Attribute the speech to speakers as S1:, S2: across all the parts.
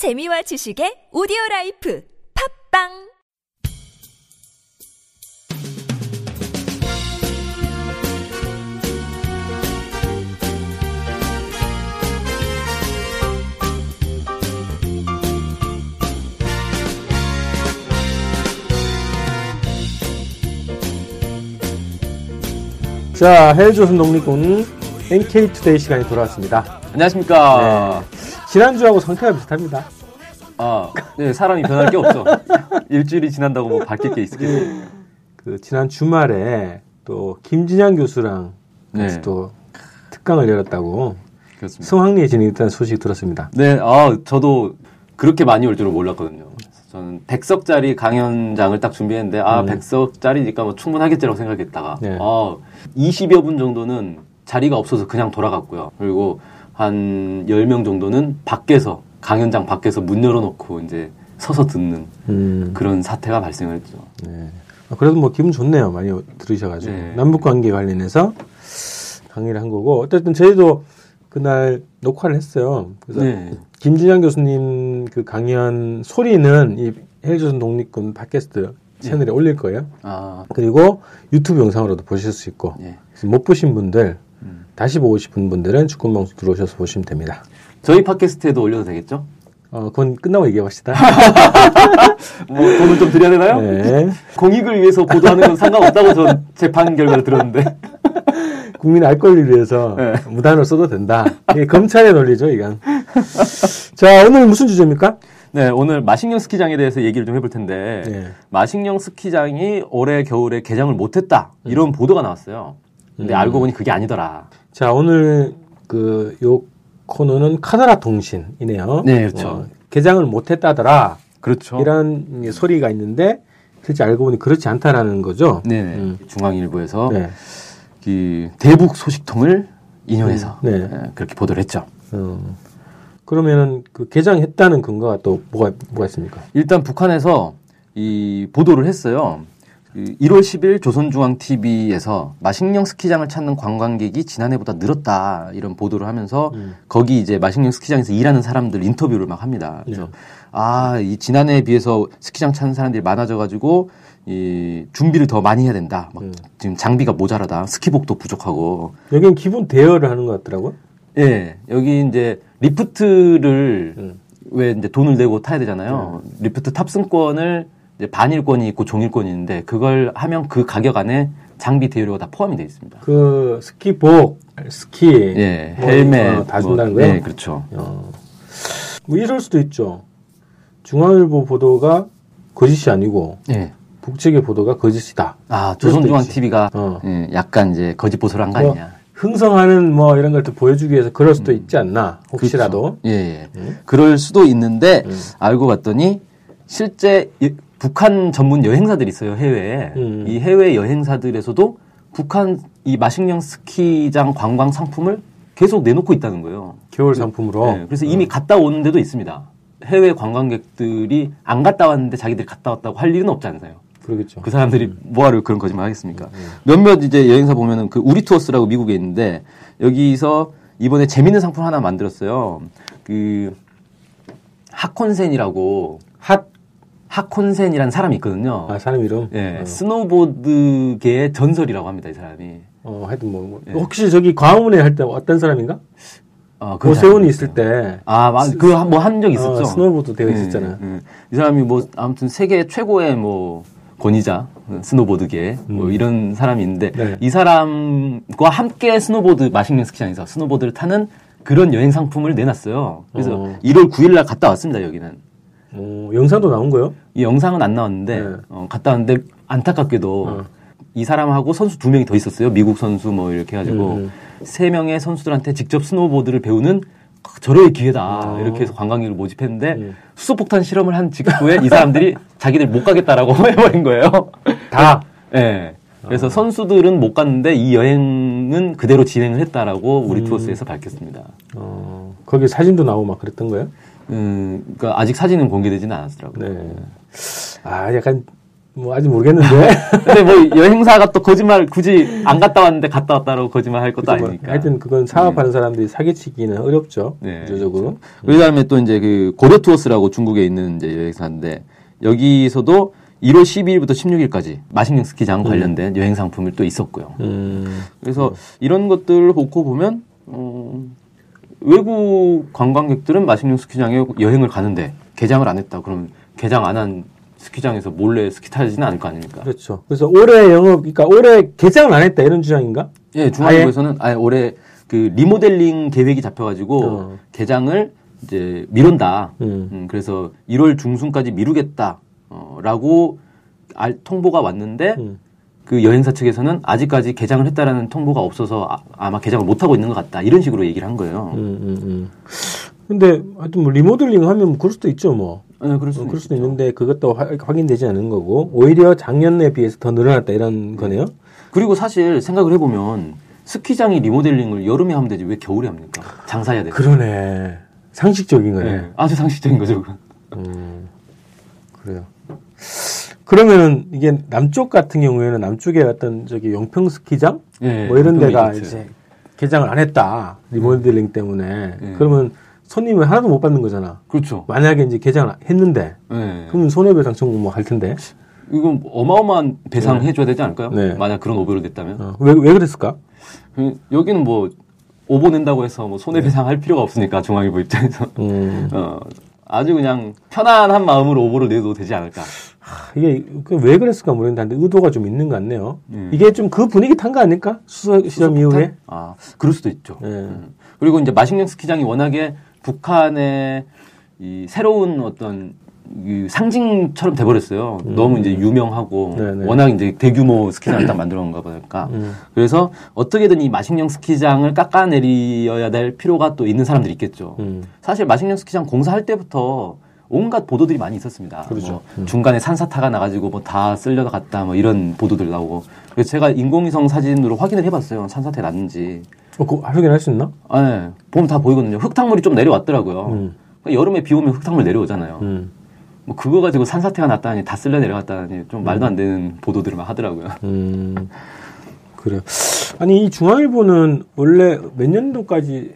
S1: 재미와 지식의 오디오 라이프 팝빵
S2: 자, 해외조선 독립군 NK투데이 시간이 돌아왔습니다.
S3: 안녕하십니까.
S2: 네. 지난주하고 상태가 비슷합니다.
S3: 아, 네, 사람이 변할 게 없죠. 일주일이 지난다고 뭐 바뀔 게 있겠어요.
S2: 그 지난 주말에 또 김진양 교수랑
S3: 네.
S2: 또 특강을 열었다고
S3: 그렇습니다.
S2: 성황리에 진행했다는 소식 들었습니다.
S3: 네, 아, 저도 그렇게 많이 올 줄은 몰랐거든요. 저는 100석짜리 강연장을 딱 준비했는데, 아,
S2: 음.
S3: 100석짜리니까 뭐 충분하겠지라고 생각했다가,
S2: 네.
S3: 아, 20여 분 정도는 자리가 없어서 그냥 돌아갔고요. 그리고 한 10명 정도는 밖에서, 강연장 밖에서 문 열어놓고 이제 서서 듣는
S2: 음,
S3: 그런 사태가 발생을 했죠.
S2: 네. 아, 그래도 뭐 기분 좋네요. 많이 들으셔가지고
S3: 네.
S2: 남북 관계 관련해서 강의를 한 거고 어쨌든 저희도 그날 녹화를 했어요. 그래서
S3: 네.
S2: 김진양 교수님 그 강연 소리는 이 해외조선 독립군 팟캐스트 채널에 올릴 거예요.
S3: 아,
S2: 그리고 유튜브 영상으로도 보실 수 있고
S3: 예.
S2: 그래서 못 보신 분들
S3: 음.
S2: 다시 보고 싶은 분들은 축구방송 들어오셔서 보시면 됩니다.
S3: 저희 팟캐스트에도 올려도 되겠죠?
S2: 어, 그건 끝나고 얘기해 봅시다.
S3: 뭐 돈을 좀 드려야 되나요?
S2: 네.
S3: 공익을 위해서 보도하는 건 상관없다고 전 재판 결과를 들었는데.
S2: 국민 알 권리를 위해서
S3: 네.
S2: 무단으로 써도 된다. 이게 검찰의 논리죠, 이건. 자, 오늘 무슨 주제입니까?
S3: 네, 오늘 마식령 스키장에 대해서 얘기를 좀 해볼 텐데,
S2: 네.
S3: 마식령 스키장이 올해 겨울에 개장을 못했다. 이런 보도가 나왔어요. 근데
S2: 음.
S3: 알고 보니 그게 아니더라.
S2: 자, 오늘 그, 요 코너는 카더라 통신이네요.
S3: 네, 그렇죠.
S2: 어, 개장을 못 했다더라.
S3: 그렇죠.
S2: 이런 소리가 있는데, 실제 알고 보니 그렇지 않다라는 거죠.
S3: 네,
S2: 음.
S3: 중앙일보에서
S2: 네.
S3: 그 대북 소식통을 인용해서
S2: 네.
S3: 예, 그렇게 보도를 했죠.
S2: 어, 그러면은 그 개장했다는 근거가 또 뭐가, 뭐가 있습니까?
S3: 일단 북한에서 이 보도를 했어요. 그 1월 10일 조선중앙TV에서 마식령 스키장을 찾는 관광객이 지난해보다 늘었다 이런 보도를 하면서
S2: 음.
S3: 거기 이제 마식령 스키장에서 일하는 사람들 인터뷰를 막 합니다. 그래서
S2: 네.
S3: 아, 이 지난해에 비해서 스키장 찾는 사람들이 많아져가지고 이 준비를 더 많이 해야 된다. 막
S2: 음.
S3: 지금 장비가 모자라다. 스키복도 부족하고.
S2: 여기는 기본 대여를 하는 것 같더라고요.
S3: 예, 여기 이제 리프트를
S2: 음.
S3: 왜 이제 돈을 내고 타야 되잖아요. 리프트 탑승권을 반일권이 있고 종일권이 있는데 그걸 하면 그 가격 안에 장비 대여료가 다 포함이 되어 있습니다.
S2: 그 스키복, 스키,
S3: 예,
S2: 뭐,
S3: 헬멧
S2: 어, 다
S3: 뭐,
S2: 준다는 거예요.
S3: 네, 그렇죠.
S2: 어. 뭐 이럴 수도 있죠. 중앙일보 보도가 거짓이 아니고
S3: 예.
S2: 북측의 보도가 거짓이다.
S3: 아, 조선중앙. TV가
S2: 어.
S3: 예, 약간 이제 거짓 보도를 한거
S2: 뭐,
S3: 아니냐.
S2: 흥성하는 뭐 이런 걸 또 보여주기 위해서 그럴 수도 있지 않나. 혹시라도.
S3: 그렇죠. 예, 예.
S2: 음.
S3: 그럴 수도 있는데
S2: 음.
S3: 알고 봤더니 실제 이- 북한 전문 여행사들이 있어요 해외에.
S2: 음.
S3: 이 해외 여행사들에서도 북한 이 마식령 스키장 관광 상품을 계속 내놓고 있다는 거예요.
S2: 겨울 상품으로.
S3: 네, 그래서 이미 갔다 오는 데도 있습니다. 해외 관광객들이 안 갔다 왔는데 자기들이 갔다 왔다고 할 일은 없지 않나요?
S2: 그러겠죠.
S3: 그 사람들이 뭐하러 그런 거짓말 하겠습니까?
S2: 음.
S3: 몇몇 이제 여행사 보면은 그 우리 투어스라고 미국에 있는데 여기서 이번에 재밌는 상품 하나 만들었어요. 그 하콘센이라고
S2: 핫,
S3: 하콘센이라는 사람이 있거든요.
S2: 아, 사람 이름?
S3: 예,
S2: 어.
S3: 스노보드계의 전설이라고 합니다, 이 사람이.
S2: 어, 하여튼 뭐, 뭐.
S3: 예.
S2: 혹시 저기 광화문에 할때 어떤 사람인가?
S3: 잘
S2: 오세훈이. 있을 때.
S3: 아, 그거 뭐한 적 있었죠.
S2: 어, 스노보드 대회
S3: 예,
S2: 있었잖아.
S3: 예. 이 사람이 뭐 아무튼 세계 최고의 뭐 권위자 스노보드계 뭐 이런 사람이 있는데
S2: 네.
S3: 이 사람과 함께 스노보드 마식령 스키장에서 스노보드를 타는 그런 여행 상품을 내놨어요. 그래서
S2: 어.
S3: 1월 9일 날 갔다 왔습니다 여기는.
S2: 어, 영상도 나온 거요?
S3: 이 영상은 안 나왔는데
S2: 네.
S3: 어, 갔다 왔는데 안타깝게도
S2: 어.
S3: 이 사람하고 선수 두 명이 더 있었어요. 미국 선수 뭐 이렇게 해가지고
S2: 음.
S3: 세 명의 선수들한테 직접 스노보드를 배우는 절호의 기회다
S2: 아.
S3: 이렇게 해서 관광객을 모집했는데
S2: 음.
S3: 수소폭탄 실험을 한 직후에 이 사람들이 자기들 못 가겠다라고 해버린 거예요.
S2: 다.
S3: 예. 그래서
S2: 아.
S3: 선수들은 못 갔는데 이 여행은 그대로 진행을 했다라고
S2: 음.
S3: 우리 투어스에서 밝혔습니다.
S2: 어, 거기 사진도 나오고 막 그랬던 거예요?
S3: 음, 그러니까 아직 사진은 공개되지는 않았더라고요.
S2: 네. 아, 약간 뭐 아직 모르겠는데
S3: 근데 뭐 여행사가 또 거짓말 굳이 안 갔다 왔는데 갔다 왔다라고 거짓말 할 것도
S2: 그죠, 뭐
S3: 아니니까.
S2: 하여튼 그건 사업하는 사람들이 사기치기는 어렵죠.
S3: 네.
S2: 구조적으로.
S3: 그 다음에 또 이제 그 고려 투어스라고 중국에 있는 이제 여행사인데 여기서도 1월 12일부터 16일까지 마식령 스키장 관련된 여행 상품을 또 있었고요.
S2: 음.
S3: 그래서 이런 것들 놓고 보면 어, 외국 관광객들은 마식령 스키장에 여행을 가는데 개장을 안 했다. 그러면 개장 안 한 스키장에서 몰래 스키 타지는 않을 거 아닙니까?
S2: 그렇죠. 그래서 올해 영업, 그러니까 올해 개장을 안 했다 이런 주장인가?
S3: 예, 중앙일보에서는 아예 올해 그 리모델링 계획이 잡혀가지고
S2: 어.
S3: 개장을 이제 미룬다.
S2: 음.
S3: 음, 그래서 1월 중순까지 미루겠다. 어, 라고 알, 통보가 왔는데
S2: 음.
S3: 그 여행사 측에서는 아직까지 개장을 했다라는 통보가 없어서 아, 마 개장을 못 하고 있는 것 같다. 이런 식으로 얘기를 한 거예요.
S2: 음, 음, 음. 근데 하여튼 뭐 리모델링 하면 뭐 그럴 수도 있죠, 뭐.
S3: 네, 그럴
S2: 어,
S3: 수도,
S2: 그럴 수도. 있는데 그것도 화- 확인되지 않은 거고 오히려 작년에 비해서 더 늘어났다 이런 거네요.
S3: 그리고 사실 생각을 해보면 스키장이 리모델링을 여름에 하면 되지 왜 겨울에 합니까? 장사해야 돼.
S2: 그러네. 상식적인 거네.
S3: 네, 아주 상식적인 거죠.
S2: 음, 그래요. 그러면은 이게 남쪽 같은 경우에는 남쪽에 어떤 저기 용평 스키장
S3: 예,
S2: 뭐 이런 데가. 이제 개장을 안 했다 리모델링 때문에
S3: 예.
S2: 그러면 손님을 하나도 못 받는 거잖아.
S3: 그렇죠.
S2: 만약에 이제 개장을 했는데
S3: 네.
S2: 그러면 손해배상 청구 뭐 할 텐데
S3: 이건 어마어마한 배상 해줘야 되지 않을까요?
S2: 네.
S3: 만약 그런 오보를 됐다면.
S2: 어, 왜, 왜 그랬을까?
S3: 그, 여기는 뭐 오보 낸다고 해서 뭐 손해배상 할 필요가 없으니까 중앙일보 입장에서
S2: 음,
S3: 어, 아주 그냥 편안한 마음으로 오보를 내도 되지 않을까.
S2: 하, 이게 그왜 그랬을까 모르겠는데 의도가 좀 있는 것 같네요.
S3: 음.
S2: 이게 좀 그 분위기 탄 거 아닐까? 수서 시험 이후에.
S3: 아 그럴 수도 있죠.
S2: 예.
S3: 음. 그리고 이제 마식령 스키장이 워낙에 북한의 이 새로운 어떤 이 상징처럼 돼버렸어요. 너무 이제 유명하고
S2: 음. 네네.
S3: 워낙 이제 대규모 스키장을 딱 만들어 놓은가 보니까
S2: 음.
S3: 그래서 어떻게든 이 마식령 스키장을 깎아내려야 될 필요가 또 있는 사람들이 있겠죠.
S2: 음.
S3: 사실 마식령 스키장 공사할 때부터 온갖 보도들이 많이 있었습니다.
S2: 그렇죠.
S3: 뭐 중간에 산사타가 나가지고 뭐 다 쓸려갔다 뭐 이런 보도들 나오고 그래서 제가 인공위성 사진으로 확인을 해봤어요. 산사태 났는지.
S2: 어, 그거 확인할 수 있나?
S3: 아, 네. 보면 다 보이거든요. 흙탕물이 좀 내려왔더라고요.
S2: 음.
S3: 여름에 비 오면 흙탕물 내려오잖아요.
S2: 음.
S3: 뭐 그거 가지고 산사태가 났다니 다 쓸려 내려갔다니 좀 말도 안 되는 보도들을 막 하더라고요.
S2: 음, 그래요. 아니, 이 중앙일보는 원래 몇 년도까지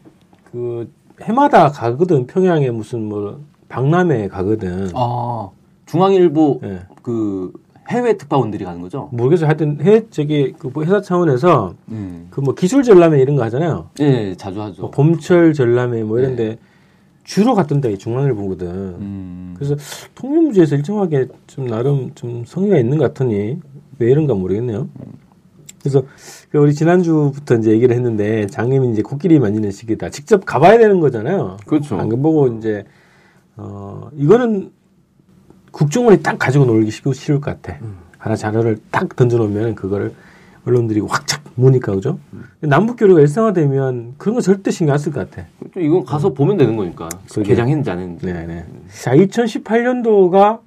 S2: 그 해마다 가거든. 평양에 무슨 뭐 박람회 가거든.
S3: 아, 중앙일보
S2: 예.
S3: 그 해외 특파원들이 가는 거죠?
S2: 모르겠어. 하여튼 해, 저기 그 회사 차원에서
S3: 음.
S2: 그뭐 기술 전람회 이런 거 하잖아요.
S3: 예, 자주 하죠.
S2: 뭐 봄철 전람회 뭐
S3: 네.
S2: 이런데 주로 갔던 데가 이 중앙일보거든.
S3: 음.
S2: 그래서 통일무지에서 일정하게 좀 나름 좀 성의가 있는 것 같으니 왜 이런가 모르겠네요. 그래서 그 우리 지난주부터 이제 얘기를 했는데 장님이 이제 코끼리 만지는 시기다. 직접 가봐야 되는 거잖아요.
S3: 그렇죠.
S2: 안 보고 이제 어 이거는 국정원이 딱 가지고 놀기 쉬- 쉬울 것 같아. 하나 자료를 딱 던져놓으면 그거를 언론들이 확착 모니까 그죠? 남북 교류가 일상화되면 그런 거 절대 신경 안 쓸 것 같아.
S3: 좀 이건 가서 보면 되는 거니까.
S2: 그러게.
S3: 개장했는지 안 했는지.
S2: 네네. 자, 2018년도가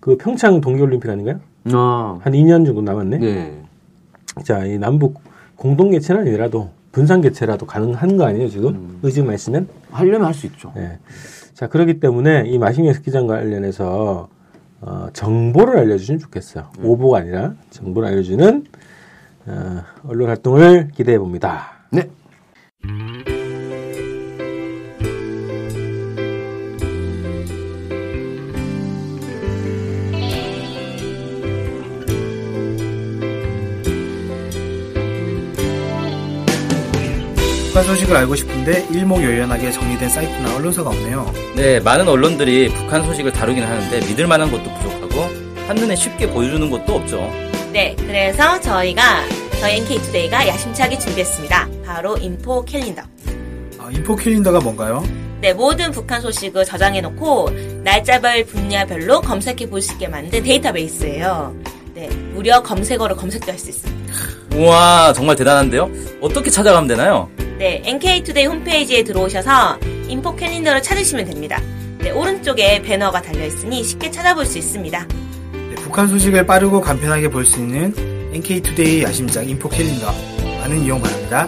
S2: 그 평창 동계올림픽 아닌가요?
S3: 아,
S2: 한 2년 정도 남았네.
S3: 네.
S2: 자, 이 남북 공동 개최는 아니라도 분산 개최라도 가능한 거 아니에요, 지금? 의지만 있으면?
S3: 하려면 할 수 있죠.
S2: 네. 자, 그렇기 때문에 이 마식령 스키장 관련해서 어, 정보를 알려주시면 좋겠어요. 오보가 아니라 정보를 알려주는 어, 언론 활동을 기대해 봅니다.
S3: 네.
S4: 북한 소식을 알고 싶은데 일목요연하게 정리된 사이트나 언론사가 없네요.
S5: 네, 많은 언론들이 북한 소식을 다루긴 하는데 믿을 만한 것도 부족하고 한눈에 쉽게 보여주는 것도 없죠.
S6: 네, 그래서 저희가 저희 NK투데이가 야심차게 준비했습니다. 바로 인포 캘린더.
S4: 아, 인포 캘린더가 뭔가요?
S6: 네, 모든 북한 소식을 저장해놓고 날짜별 분야별로 검색해 볼 수 있게 만든 데이터베이스예요. 네, 무려 검색어로 검색도 할 수 있습니다.
S5: 우와, 정말 대단한데요? 어떻게 찾아가면 되나요?
S6: 네, NK투데이 홈페이지에 들어오셔서 info calendar를 찾으시면 됩니다. 네, 오른쪽에 배너가 달려 있으니 쉽게 찾아볼 수 있습니다.
S4: 네, 북한 소식을 빠르고 간편하게 볼 수 있는 NK투데이 야심작 info calendar. 많은 이용 바랍니다.